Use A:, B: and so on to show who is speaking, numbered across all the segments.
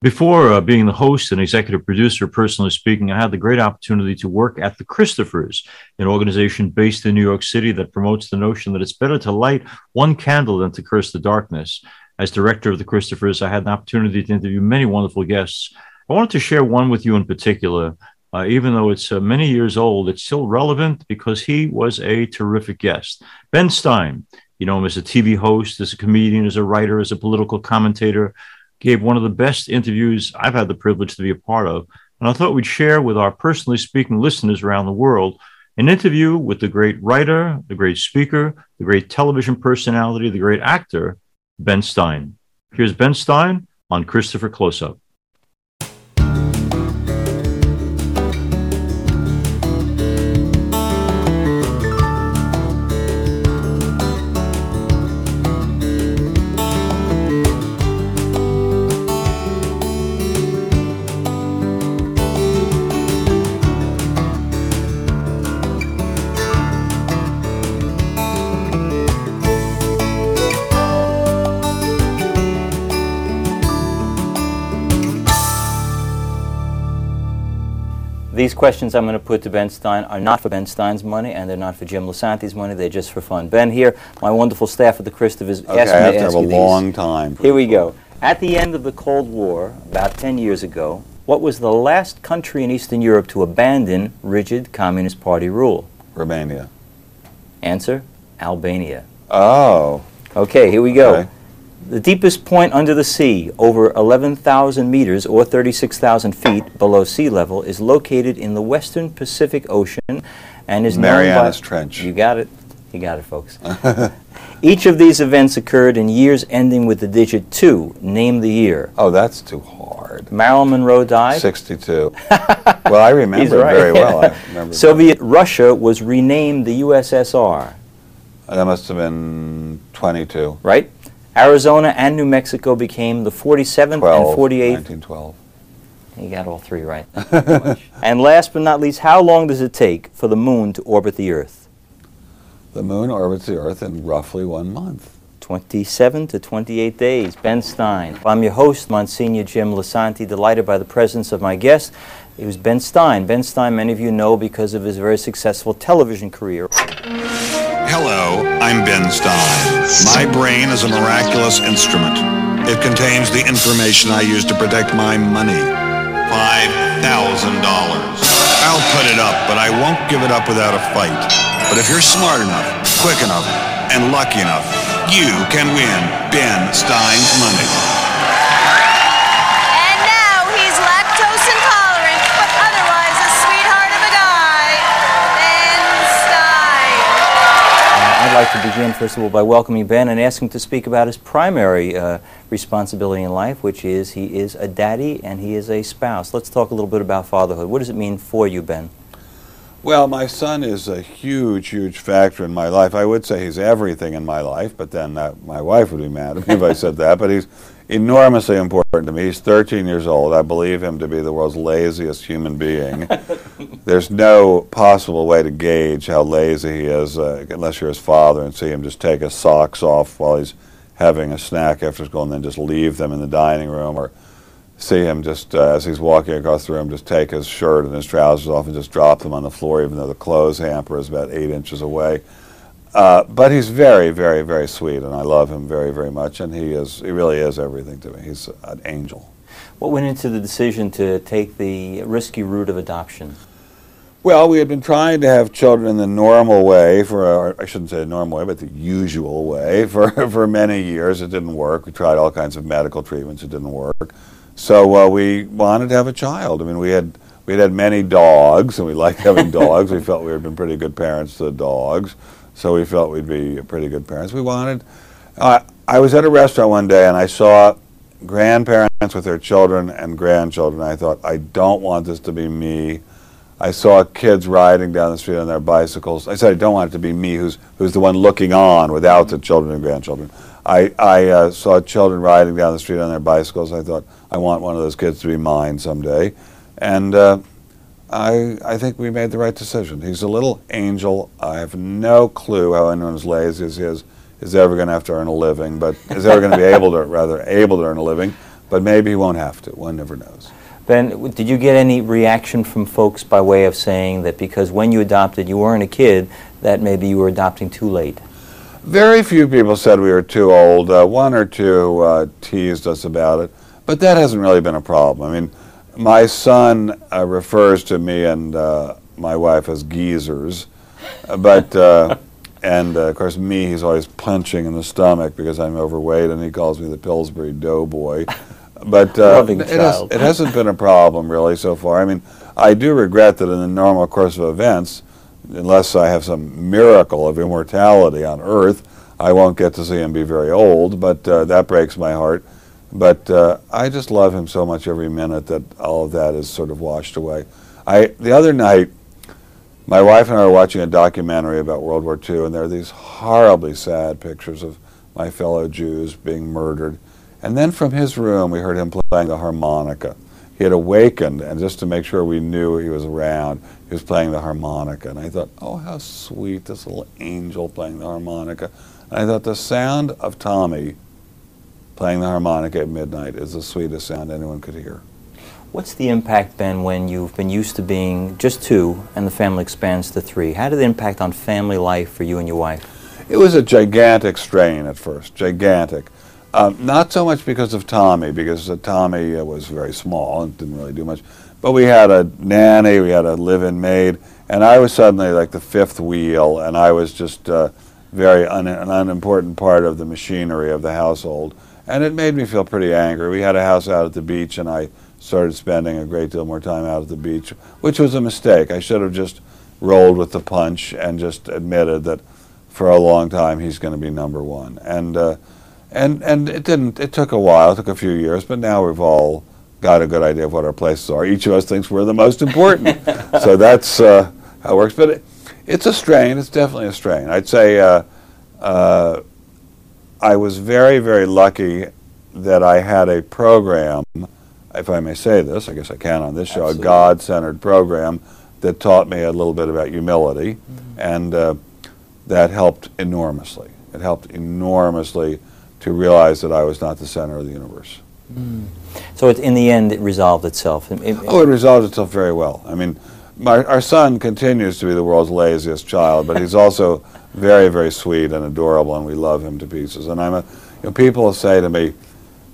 A: Before uh, being the host and executive producer, personally speaking, I had the great opportunity to work at the Christophers, an organization based in New York City that promotes the notion that it's better to light one candle than to curse the darkness. As director of the Christophers, I had an opportunity to interview many wonderful guests. I wanted to share one with you in particular. Uh, even though it's uh, many years old, it's still relevant because he was a terrific guest. Ben Stein, you know him as a TV host, as a comedian, as a writer, as a political commentator gave one of the best interviews I've had the privilege to be a part of. And I thought we'd share with our personally speaking listeners around the world an interview with the great writer, the great speaker, the great television personality, the great actor, Ben Stein. Here's Ben Stein on Christopher Close Up.
B: Questions I'm going to put to Ben Stein are not for Ben Stein's money, and they're not for Jim Lisante's money. They're just for fun. Ben, here, my wonderful staff at the Christophers
C: okay,
B: asked me
C: I have
B: to
C: to have a
B: you
C: long time.
B: Here we go. At the end of the Cold War, about 10 years ago, what was the last country in Eastern Europe to abandon rigid Communist Party rule?
C: Romania.
B: Answer Albania.
C: Oh.
B: Okay, here we go.
C: Okay.
B: The deepest point under the sea, over 11,000 meters or 36,000 feet below sea level, is located in the western Pacific Ocean and is
C: Marianas
B: by,
C: Trench.
B: You got it. You got it, folks. Each of these events occurred in years ending with the digit 2. Name the year.
C: Oh, that's too hard.
B: Marilyn Monroe died.
C: 62. well, I remember
B: right.
C: very well. I remember
B: Soviet Russia was renamed the USSR,
C: That must have been 22.
B: right? Arizona and New Mexico became the 47th
C: 12.
B: and 48th
C: 1912.
B: You got all three right. and last but not least, how long does it take for the moon to orbit the Earth?
C: The moon orbits the Earth in roughly one month.
B: 27 to 28 days. Ben Stein. I'm your host, Monsignor Jim Lisante, delighted by the presence of my guest. It was Ben Stein. Ben Stein, many of you know because of his very successful television career.
D: Hello, I'm Ben Stein. My brain is a miraculous instrument. It contains the information I use to protect my money. $5,000. I'll put it up, but I won't give it up without a fight. But if you're smart enough, quick enough, and lucky enough, you can win Ben Stein's money.
B: Like to begin, first of all, by welcoming Ben and asking him to speak about his primary uh, responsibility in life, which is he is a daddy and he is a spouse. Let's talk a little bit about fatherhood. What does it mean for you, Ben?
C: Well, my son is a huge, huge factor in my life. I would say he's everything in my life, but then uh, my wife would be mad at me if I said that. But he's enormously important to me. He's 13 years old. I believe him to be the world's laziest human being. There's no possible way to gauge how lazy he is uh, unless you're his father and see him just take his socks off while he's having a snack after school and then just leave them in the dining room or see him just uh, as he's walking across the room just take his shirt and his trousers off and just drop them on the floor even though the clothes hamper is about eight inches away. Uh, but he's very very very sweet and i love him very very much and he is he really is everything to me. He's an angel.
B: What went into the decision to take the risky route of adoption?
C: Well we had been trying to have children in the normal way for or i shouldn't say the normal way but the usual way for, for many years it didn't work we tried all kinds of medical treatments it didn't work so uh, we wanted to have a child. I mean, we had we had had many dogs, and we liked having dogs. We felt we had been pretty good parents to the dogs, so we felt we'd be pretty good parents. We wanted. Uh, I was at a restaurant one day, and I saw grandparents with their children and grandchildren. I thought, I don't want this to be me. I saw kids riding down the street on their bicycles. I said, I don't want it to be me, who's who's the one looking on without the children and grandchildren. I, I uh, saw children riding down the street on their bicycles. I thought, I want one of those kids to be mine someday. And uh, I, I think we made the right decision. He's a little angel. I have no clue how anyone as lazy as he is is ever going to have to earn a living, but is ever going to be able to, rather, able to earn a living. But maybe he won't have to. One never knows.
B: Ben, did you get any reaction from folks by way of saying that because when you adopted, you weren't a kid, that maybe you were adopting too late?
C: Very few people said we were too old. Uh, one or two uh, teased us about it, but that hasn't really been a problem. I mean, my son uh, refers to me and uh, my wife as geezers, but uh, and uh, of course me, he's always punching in the stomach because I'm overweight, and he calls me the Pillsbury Doughboy. But uh, it, has, it hasn't been a problem really so far. I mean, I do regret that in the normal course of events, unless I have some miracle of immortality on Earth, I won't get to see him be very old. But uh, that breaks my heart. But uh, I just love him so much every minute that all of that is sort of washed away. I the other night, my wife and I were watching a documentary about World War II, and there are these horribly sad pictures of my fellow Jews being murdered. And then from his room, we heard him playing the harmonica. He had awakened, and just to make sure we knew he was around, he was playing the harmonica. And I thought, oh, how sweet, this little angel playing the harmonica. And I thought the sound of Tommy playing the harmonica at midnight is the sweetest sound anyone could hear.
B: What's the impact, Ben, when you've been used to being just two and the family expands to three? How did it impact on family life for you and your wife?
C: It was a gigantic strain at first, gigantic. Um, not so much because of Tommy, because uh, Tommy uh, was very small and didn't really do much. But we had a nanny, we had a live-in maid, and I was suddenly like the fifth wheel, and I was just uh, very un- an unimportant part of the machinery of the household. And it made me feel pretty angry. We had a house out at the beach, and I started spending a great deal more time out at the beach, which was a mistake. I should have just rolled with the punch and just admitted that for a long time he's going to be number one. And uh, and and it didn't. It took a while. It took a few years, but now we've all got a good idea of what our places are. Each of us thinks we're the most important. so that's uh, how it works. But it, it's a strain. It's definitely a strain. I'd say uh, uh, I was very very lucky that I had a program, if I may say this. I guess I can on this show.
B: Absolutely.
C: A God-centered program that taught me a little bit about humility, and uh, that helped enormously. It helped enormously to realize that I was not the center of the universe.
B: So it, in the end, it resolved itself. It- it-
C: Oh, it resolved itself very well. I mean, my, our son continues to be the world's laziest child, but he's also very, very sweet and adorable, and we love him to pieces. And I'm a, you know, people say to me,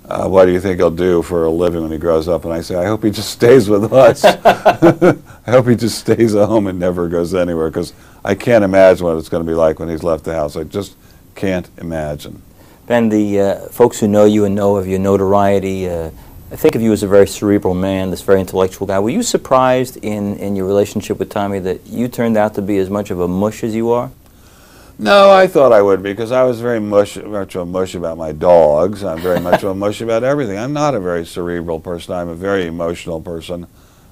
C: uh, "What do you think he'll do for a living when he grows up?" And I say, "I hope he just stays with us. I hope he just stays at home and never goes anywhere, because I can't imagine what it's going to be like when he's left the house. I just can't imagine."
B: Ben, the uh, folks who know you and know of your notoriety, uh, I think of you as a very cerebral man, this very intellectual guy. Were you surprised in, in your relationship with Tommy that you turned out to be as much of a mush as you are?
C: No, I thought I would because I was very mush, much a mush about my dogs. I'm very much a mush about everything. I'm not a very cerebral person. I'm a very emotional person.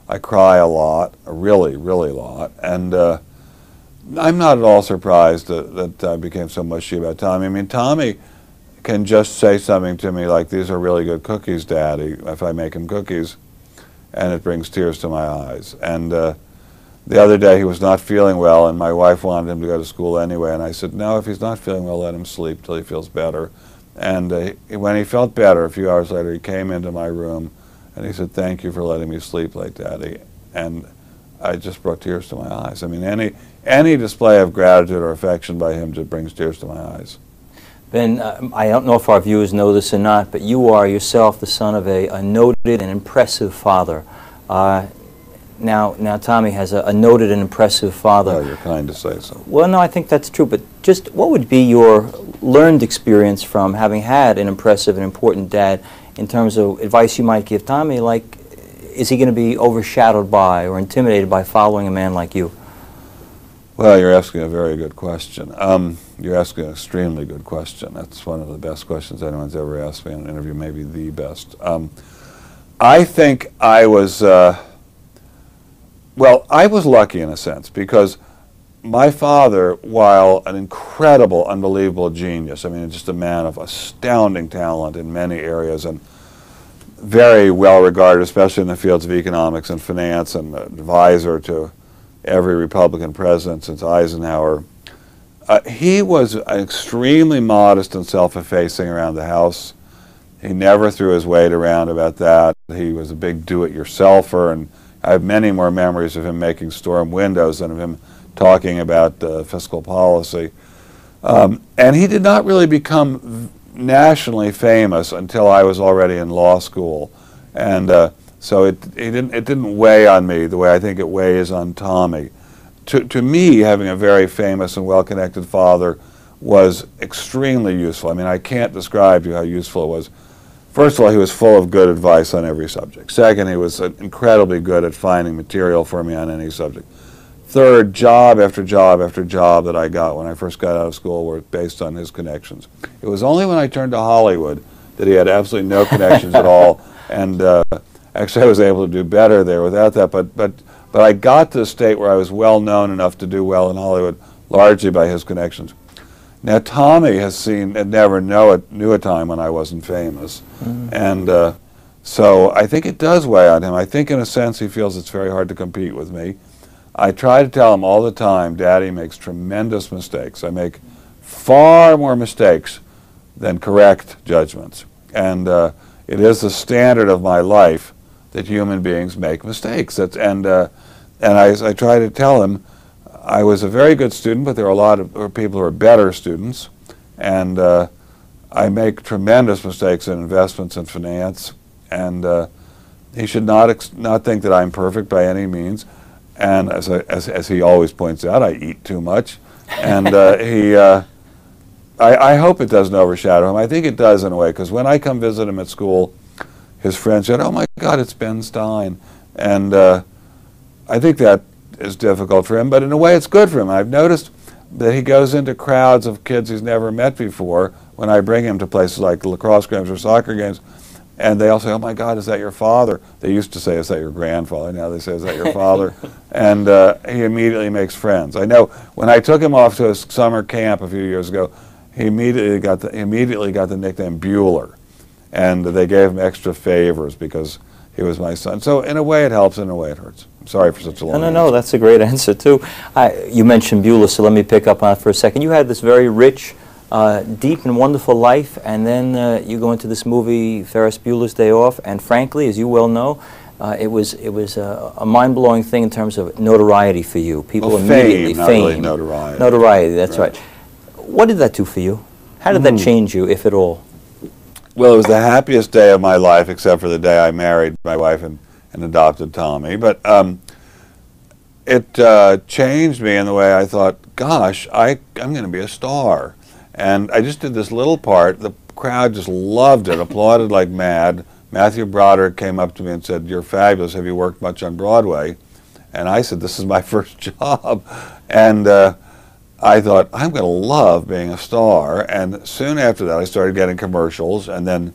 C: I cry a lot, a really, really lot, and uh, I'm not at all surprised that, that I became so mushy about Tommy. I mean, Tommy can just say something to me like, "These are really good cookies, Daddy," if I make him cookies, and it brings tears to my eyes. And uh, the other day he was not feeling well and my wife wanted him to go to school anyway and i said no if he's not feeling well let him sleep till he feels better. And uh, when he felt better a few hours later he came into my room and he said thank you for letting me sleep late daddy. And i just brought tears to my eyes. I mean any any display of gratitude or affection by him just brings tears to my eyes
B: Ben, uh, I don't know if our viewers know this or not, but you are yourself the son of a, a noted and impressive father. Uh, now, now Tommy has a, a noted and impressive father.
C: oh you're kind to say so
B: Well, no, I think that's true. But just what would be your learned experience from having had an impressive and important dad in terms of advice you might give Tommy? Like, is he going to be overshadowed by or intimidated by following a man like you?
C: Well, you're asking a very good question. Um, you're asking an extremely good question. That's one of the best questions anyone's ever asked me in an interview, maybe the best. Um, I think I was, uh, well, I was lucky in a sense because my father, while an incredible, unbelievable genius, I mean, just a man of astounding talent in many areas and very well regarded, especially in the fields of economics and finance, and advisor to every Republican president since Eisenhower. Uh, he was extremely modest and self-effacing around the house. He never threw his weight around about that. He was a big do-it-yourselfer, and I have many more memories of him making storm windows than of him talking about uh, fiscal policy. Um, and he did not really become nationally famous until I was already in law school, and uh, so it, it didn't it didn't weigh on me the way I think it weighs on Tommy. To to me, having a very famous and well-connected father was extremely useful. I mean, I can't describe to you how useful it was. First of all, he was full of good advice on every subject. Second, he was incredibly good at finding material for me on any subject. Third, job after job after job that I got when I first got out of school were based on his connections. It was only when I turned to Hollywood that he had absolutely no connections at all, and uh, actually I was able to do better there without that. But but but I got to a state where I was well known enough to do well in Hollywood, largely by his connections. Now Tommy has seen and never know it, knew a time when I wasn't famous, and uh, so I think it does weigh on him. I think in a sense he feels it's very hard to compete with me. I try to tell him all the time, Daddy makes tremendous mistakes. I make far more mistakes than correct judgments, and uh, it is the standard of my life that human beings make mistakes. That's, and uh, and I, I try to tell him I was a very good student, but there are a lot of people who are better students, and uh, I make tremendous mistakes in investments and finance, and uh, he should not ex- not think that I'm perfect by any means. And as, I, as as he always points out, I eat too much, and uh, he. Uh, I, I hope it doesn't overshadow him. I think it does in a way, because when I come visit him at school, his friends said, "Oh my God, it's Ben Stein," and uh, I think that is difficult for him, but in a way it's good for him. I've noticed that he goes into crowds of kids he's never met before when I bring him to places like lacrosse games or soccer games, and they all say, "Oh my God, is that your father?" They used to say, "Is that your grandfather?" Now they say, "Is that your father?" and uh, he immediately makes friends. I know when I took him off to a summer camp a few years ago, he immediately got the, he immediately got the nickname Bueller, and they gave him extra favors because he was my son. So in a way it helps, in a way it hurts. I'm sorry for such a long.
B: No, no, no. That's a great answer too. I, you mentioned Bueller, so let me pick up on it for a second. You had this very rich, uh, deep, and wonderful life, and then uh, you go into this movie, Ferris Bueller's Day Off, and frankly, as you well know. Uh, it was it was a, a mind blowing thing in terms of notoriety for you. People
C: Well,
B: immediately
C: fame, not really notoriety.
B: Notoriety, that's
C: Right.
B: right. What did that do for you? How did that change you, if at all?
C: Well, it was the happiest day of my life, except for the day I married my wife and, and adopted Tommy. But um, it uh, changed me in the way I thought, gosh, I, I'm going to be a star. And I just did this little part. The crowd just loved it, applauded like mad. Matthew Broderick came up to me and said, You're fabulous. Have you worked much on Broadway? And I said, This is my first job. And uh, I thought, I'm going to love being a star. And soon after that, I started getting commercials and then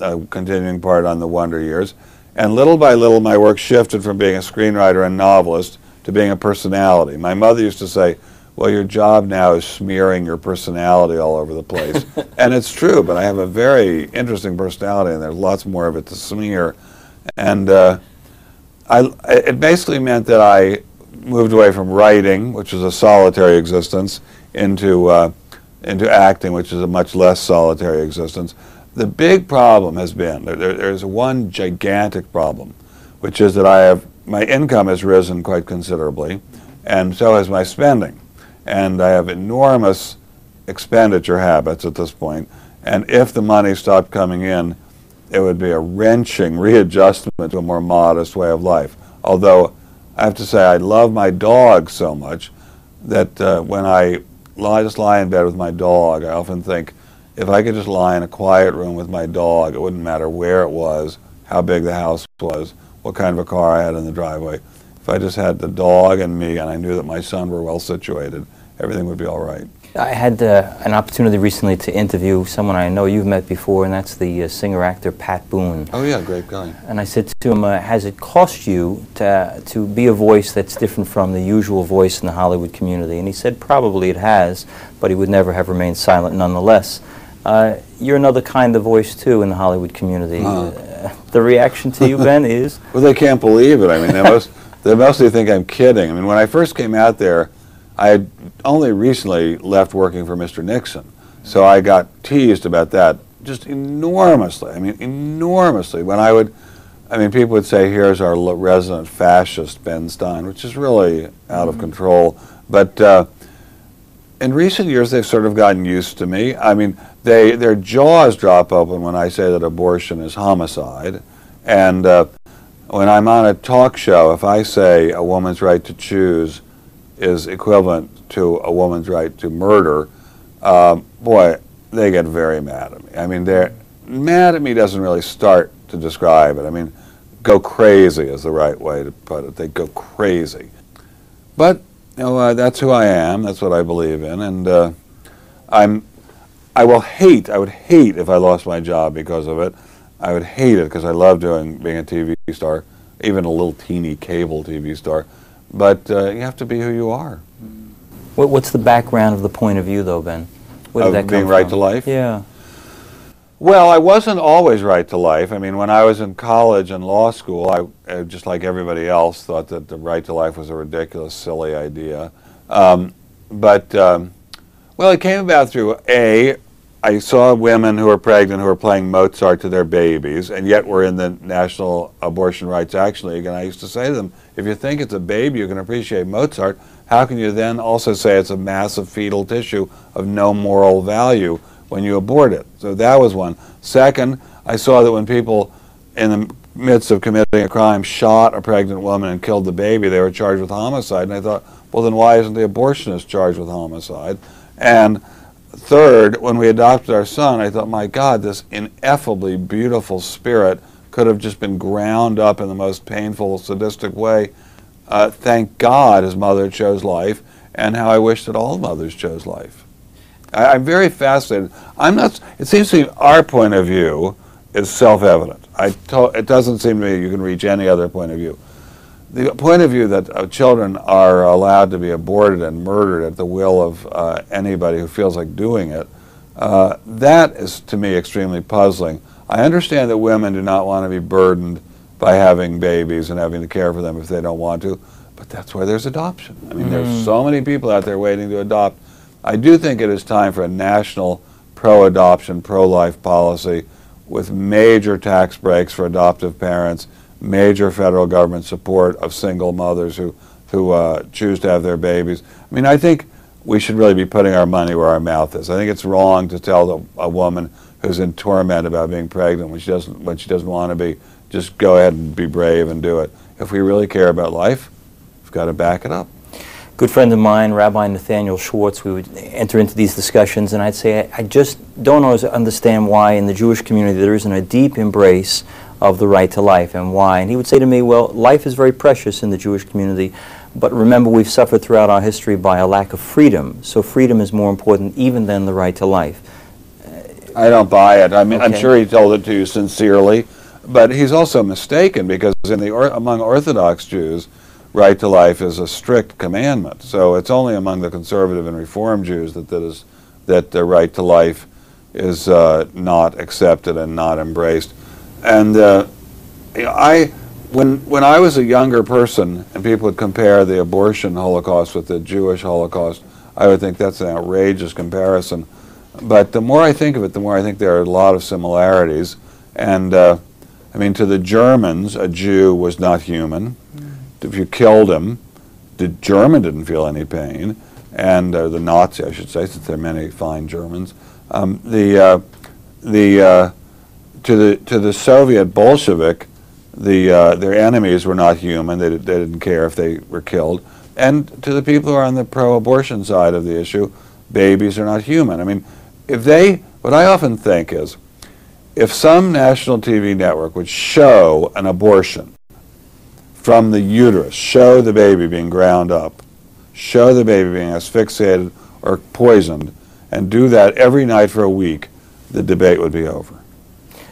C: a continuing part on the Wonder Years. And little by little, my work shifted from being a screenwriter and novelist to being a personality. My mother used to say, Well, your job now is smearing your personality all over the place. and it's true, but I have a very interesting personality, and there's lots more of it to smear. And uh, I, it basically meant that I moved away from writing, which was a solitary existence, into uh, into acting, which is a much less solitary existence. The big problem has been there, there- there's one gigantic problem, which is that I have my income has risen quite considerably, and so has my spending, and I have enormous expenditure habits at this point. And if the money stopped coming in, it would be a wrenching readjustment to a more modest way of life. Although I have to say, I love my dog so much that uh, when I lie, just lie in bed with my dog, I often think if I could just lie in a quiet room with my dog, it wouldn't matter where it was, how big the house was, what kind of a car I had in the driveway. If I just had the dog and me, and I knew that my son were well situated, everything would be all right.
B: I had uh, an opportunity recently to interview someone I know you've met before, and that's the uh, singer-actor Pat Boone.
C: Oh yeah, great guy.
B: And I said to him, uh, has it cost you to, to be a voice that's different from the usual voice in the Hollywood community? And he said probably it has, but he would never have remained silent nonetheless. Uh, you're another kind of voice, too, in the Hollywood community.
C: Uh.
B: Uh, the reaction to you, Ben, is?
C: Well, they can't believe it. I mean, they most they mostly think I'm kidding. I mean, when I first came out there, I had only recently left working for Mr. Nixon, so I got teased about that just enormously. I mean, enormously. When I would, I mean, people would say, "Here's our resident fascist, Ben Stein," which is really out of control. But uh, in recent years, they've sort of gotten used to me. I mean, they their jaws drop open when I say that abortion is homicide, and uh, when I'm on a talk show, if I say a woman's right to choose is equivalent to a woman's right to murder, um, boy, they get very mad at me. I mean, they're mad at me doesn't really start to describe it. I mean, go crazy is the right way to put it. They go crazy. But you know, uh, that's who I am. That's what I believe in, and uh, I'm. I will hate. I would hate if I lost my job because of it. I would hate it because I love doing being a TV star, even a little teeny cable TV star. But uh, you have to be who you are.
B: What, what's the background of the point of view, though, Ben? Where did
C: Of
B: that come
C: being right
B: from?
C: to life?
B: Yeah.
C: Well, I wasn't always right to life. I mean, when I was in college and law school, I, uh, just like everybody else, thought that the right to life was a ridiculous, silly idea. Um, but, um, well, it came about through A, I saw women who were pregnant who were playing Mozart to their babies, and yet were in the National Abortion Rights Action League. And I used to say to them, if you think it's a baby, you can appreciate Mozart. How can you then also say it's a massive fetal tissue of no moral value when you abort it? So that was one. Second, I saw that when people in the midst of committing a crime shot a pregnant woman and killed the baby, they were charged with homicide. And I thought, well, then why isn't the abortionist charged with homicide? And third, when we adopted our son, I thought, my God, this ineffably beautiful spirit could have just been ground up in the most painful, sadistic way. Uh, thank God his mother chose life, and how I wish that all mothers chose life. I, I'm very fascinated. I'm not. It seems to me our point of view is self-evident. I to, it doesn't seem to me you can reach any other point of view. The point of view that uh, children are allowed to be aborted and murdered at the will of uh, anybody who feels like doing it, uh, that is to me extremely puzzling. I understand that women do not want to be burdened by having babies and having to care for them if they don't want to, but that's why there's adoption. I mean, there's so many people out there waiting to adopt. I do think it is time for a national pro-adoption, pro-life policy with major tax breaks for adoptive parents, major federal government support of single mothers who, who uh, choose to have their babies. I mean, I think we should really be putting our money where our mouth is. I think it's wrong to tell the, a woman who's in torment about being pregnant when she doesn't when she doesn't want to be. Just go ahead and be brave and do it. If we really care about life, we've got to back it up.
B: good friend of mine, Rabbi Nathaniel Schwartz, we would enter into these discussions, and I'd say I, I just don't always understand why in the Jewish community there isn't a deep embrace of the right to life and why. And he would say to me, well, life is very precious in the Jewish community, but remember we've suffered throughout our history by a lack of freedom. So freedom is more important even than the right to life.
C: I don't buy it. I mean, I'm sure he told it to you sincerely, but he's also mistaken because in the or, among Orthodox Jews, right to life is a strict commandment. So it's only among the conservative and Reform Jews that that is that the right to life is uh, not accepted and not embraced. And uh, you know, I, when when I was a younger person, and people would compare the abortion Holocaust with the Jewish Holocaust, I would think that's an outrageous comparison. But the more I think of it, the more I think there are a lot of similarities. And uh, I mean, to the Germans, a Jew was not human. If you killed him, the German didn't feel any pain, and uh, the Nazi, I should say, since there are many fine Germans. Um, the uh, the uh, to the to the Soviet Bolshevik, the uh, their enemies were not human. They, they didn't care if they were killed. And to the people who are on the pro-abortion side of the issue, babies are not human. I mean, if they, what I often think is, if some national TV network would show an abortion from the uterus, show the baby being ground up, show the baby being asphyxiated or poisoned, and do that every night for a week, the debate would be over.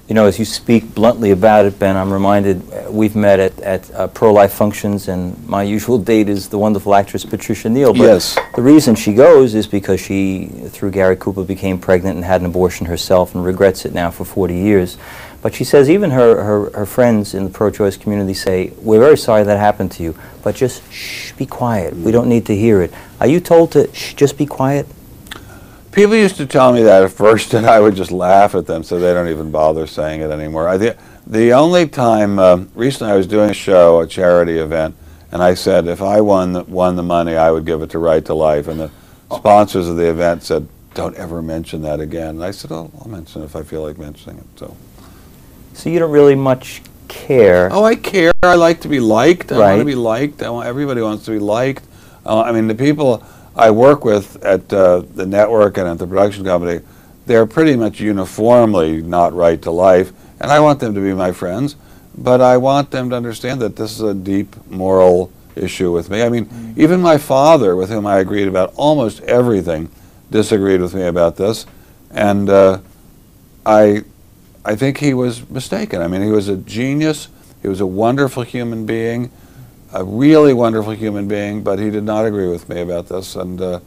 B: You know, as you speak bluntly about it, Ben, I'm reminded uh, we've met at, at uh, pro-life functions, and my usual date is the wonderful actress Patricia Neal. But
C: Yes.
B: the reason she goes is because she, through Gary Cooper, became pregnant and had an abortion herself and regrets it now for 40 years. But she says even her, her, her friends in the pro-choice community say, we're very sorry that happened to you, but just shh, be quiet. We don't need to hear it. Are you told to shh, just be quiet?
C: People used to tell me that at first, and I would just laugh at them, so they don't even bother saying it anymore. I, the, the only time, uh, recently I was doing a show, a charity event, and I said if I won the, won the money, I would give it to Right to Life. And the sponsors of the event said, don't ever mention that again. And I said, oh, I'll mention it if I feel like mentioning it. So,
B: So you don't really much care.
C: oh, I care. I like to be liked. I want to be liked. I want, everybody wants to be liked. Uh, I mean, the people I work with at uh, the network and at the production company, they're pretty much uniformly not right to life, and I want them to be my friends. But I want them to understand that this is a deep moral issue with me. I mean, even my father, with whom I agreed about almost everything, disagreed with me about this, and uh, I, I think he was mistaken. I mean, he was a genius. He was a wonderful human being, a really wonderful human being. But he did not agree with me about this, and uh,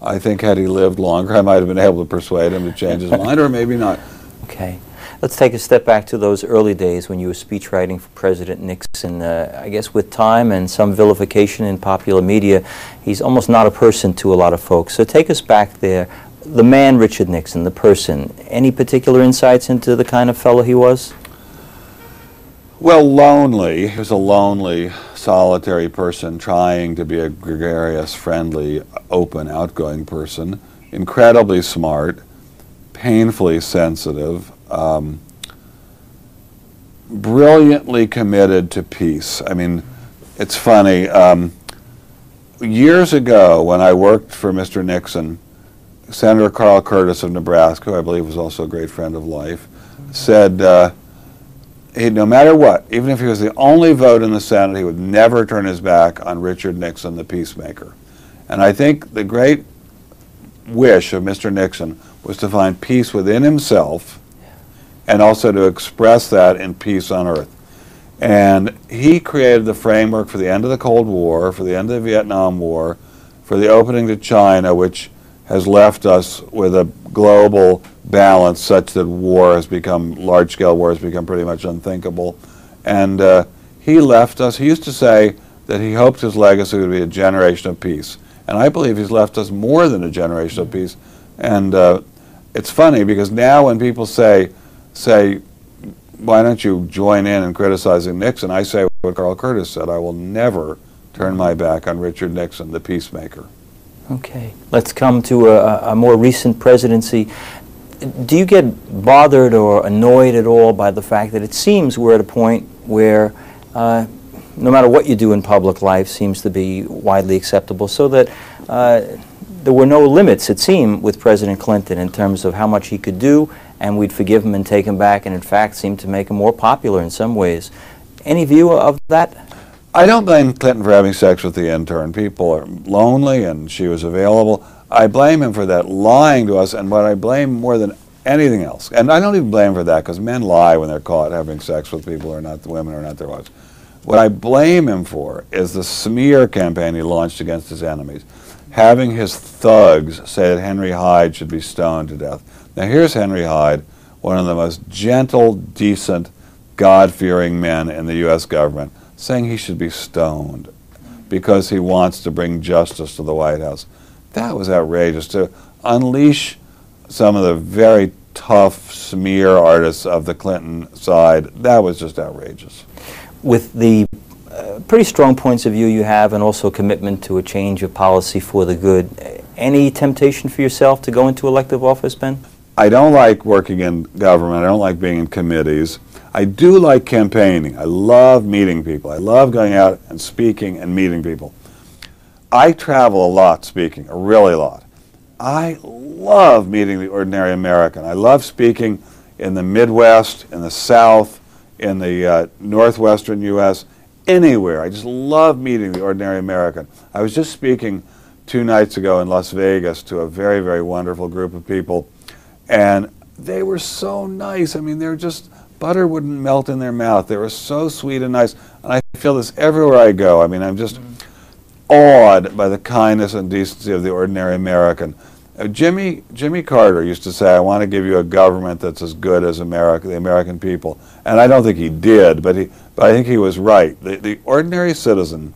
C: I think had he lived longer, I might have been able to persuade him to change his mind, or maybe not.
B: Okay. Let's take a step back to those early days when you were speechwriting for President Nixon. Uh, I guess with time and some vilification in popular media, he's almost not a person to a lot of folks. So take us back there. The man, Richard Nixon, the person. Any particular insights into the kind of fellow he was?
C: Well, lonely. He was a lonely, solitary person trying to be a gregarious, friendly, open, outgoing person. Incredibly smart, painfully sensitive, um, brilliantly committed to peace. I mean, it's funny. Um, years ago, when I worked for Mr. Nixon, Senator Carl Curtis of Nebraska, who I believe was also a great friend of life, said. Uh, he, no matter what, even if he was the only vote in the Senate, he would never turn his back on Richard Nixon, the peacemaker. And I think the great wish of Mr. Nixon was to find peace within himself and also to express that in peace on earth. And he created the framework for the end of the Cold War, for the end of the Vietnam War, for the opening to China, which has left us with a global balance such that war has become, large scale war has become pretty much unthinkable. And uh, he left us, he used to say that he hoped his legacy would be a generation of peace. And I believe he's left us more than a generation of peace. And uh, it's funny because now when people say, say, why don't you join in in criticizing Nixon? I say what Carl Curtis said I will never turn my back on Richard Nixon, the peacemaker.
B: Okay. Let's come to a, a more recent presidency. Do you get bothered or annoyed at all by the fact that it seems we're at a point where uh, no matter what you do in public life seems to be widely acceptable, so that uh, there were no limits, it seemed, with President Clinton in terms of how much he could do, and we'd forgive him and take him back, and in fact seemed to make him more popular in some ways. Any view of that?
C: I don't blame Clinton for having sex with the intern. People are lonely and she was available. I blame him for that lying to us, and what I blame more than anything else, and I don't even blame him for that because men lie when they're caught having sex with people who are not the women or not their wives. What I blame him for is the smear campaign he launched against his enemies, having his thugs say that Henry Hyde should be stoned to death. Now here's Henry Hyde, one of the most gentle, decent, God-fearing men in the U.S. government, saying he should be stoned because he wants to bring justice to the White House. That was outrageous to unleash some of the very tough smear artists of the Clinton side. That was just outrageous.
B: with the uh, pretty strong points of view you have and also commitment to a change of policy for the good, any temptation for yourself to go into elective office, Ben?
C: I don't like working in government. I don't like being in committees. I do like campaigning. I love meeting people. I love going out and speaking and meeting people. I travel a lot speaking, a really lot. I love meeting the ordinary American. I love speaking in the Midwest, in the South, in the uh, Northwestern U.S., anywhere. I just love meeting the ordinary American. I was just speaking two nights ago in Las Vegas to a very, very wonderful group of people, and they were so nice. I mean, they're just butter wouldn't melt in their mouth. They were so sweet and nice, and I feel this everywhere I go. I mean, I'm just awed by the kindness and decency of the ordinary American. Uh, Jimmy Jimmy Carter used to say, "I want to give you a government that's as good as America, the American people," and I don't think he did, but he, but I think he was right. The, the ordinary citizen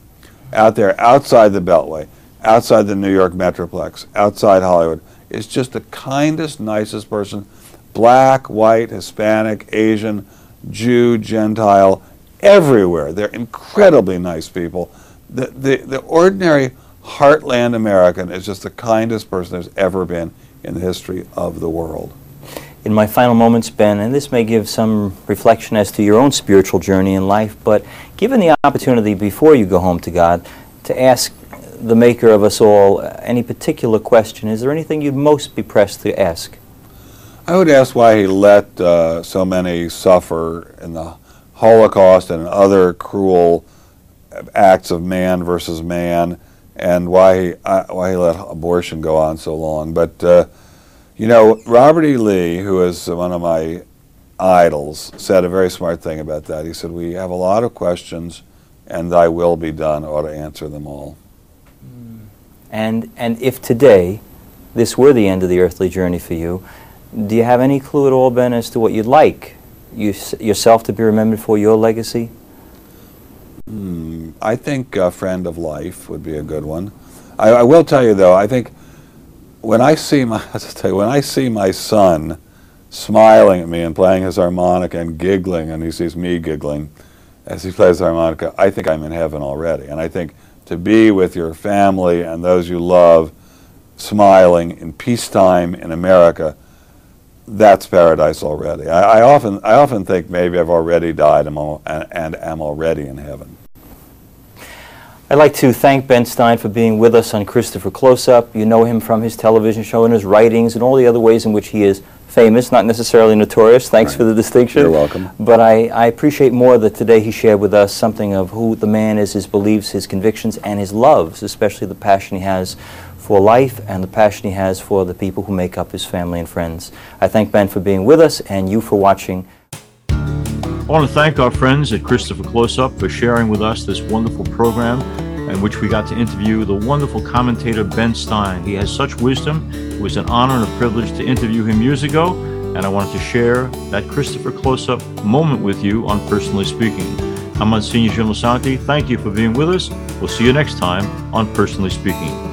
C: out there, outside the Beltway, outside the New York Metroplex, outside Hollywood, is just the kindest, nicest person. Black, white, Hispanic, Asian, Jew, Gentile, everywhere. They're incredibly nice people. The, the, the ordinary heartland American is just the kindest person there's ever been in the history of the world.
B: In my final moments, Ben, and this may give some reflection as to your own spiritual journey in life, but given the opportunity before you go home to God to ask the maker of us all any particular question, is there anything you'd most be pressed to ask?
C: I would ask why he let uh, so many suffer in the Holocaust and other cruel acts of man versus man, and why he, uh, why he let abortion go on so long. But uh, you know, Robert E. Lee, who is one of my idols, said a very smart thing about that. He said, "We have a lot of questions, and Thy will be done ought to answer them all."
B: And and if today this were the end of the earthly journey for you, do you have any clue at all, Ben, as to what you'd like you, yourself to be remembered for your legacy?
C: Hmm, I think a friend of life would be a good one. I, I will tell you though, I think when I see my you, when I see my son smiling at me and playing his harmonica and giggling, and he sees me giggling as he plays his harmonica, I think I'm in heaven already. And I think to be with your family and those you love, smiling in peacetime in America, that's paradise already. I, I often I often think maybe I've already died and, and, and am already in heaven.
B: I'd like to thank Ben Stein for being with us on Christopher Close Up. You know him from his television show and his writings and all the other ways in which he is famous, not necessarily notorious. Thanks right. for the distinction.
C: You're welcome.
B: But I, I appreciate more that today he shared with us something of who the man is, his beliefs, his convictions, and his loves, especially the passion he has for life and the passion he has for the people who make up his family and friends. I thank Ben for being with us and you for watching.
A: I want to thank our friends at Christopher Close Up for sharing with us this wonderful program in which we got to interview the wonderful commentator Ben Stein. He has such wisdom. It was an honor and a privilege to interview him years ago, and I wanted to share that Christopher Close Up moment with you on Personally Speaking. I'm Monsignor Jim Lisante. Thank you for being with us. We'll see you next time on Personally Speaking.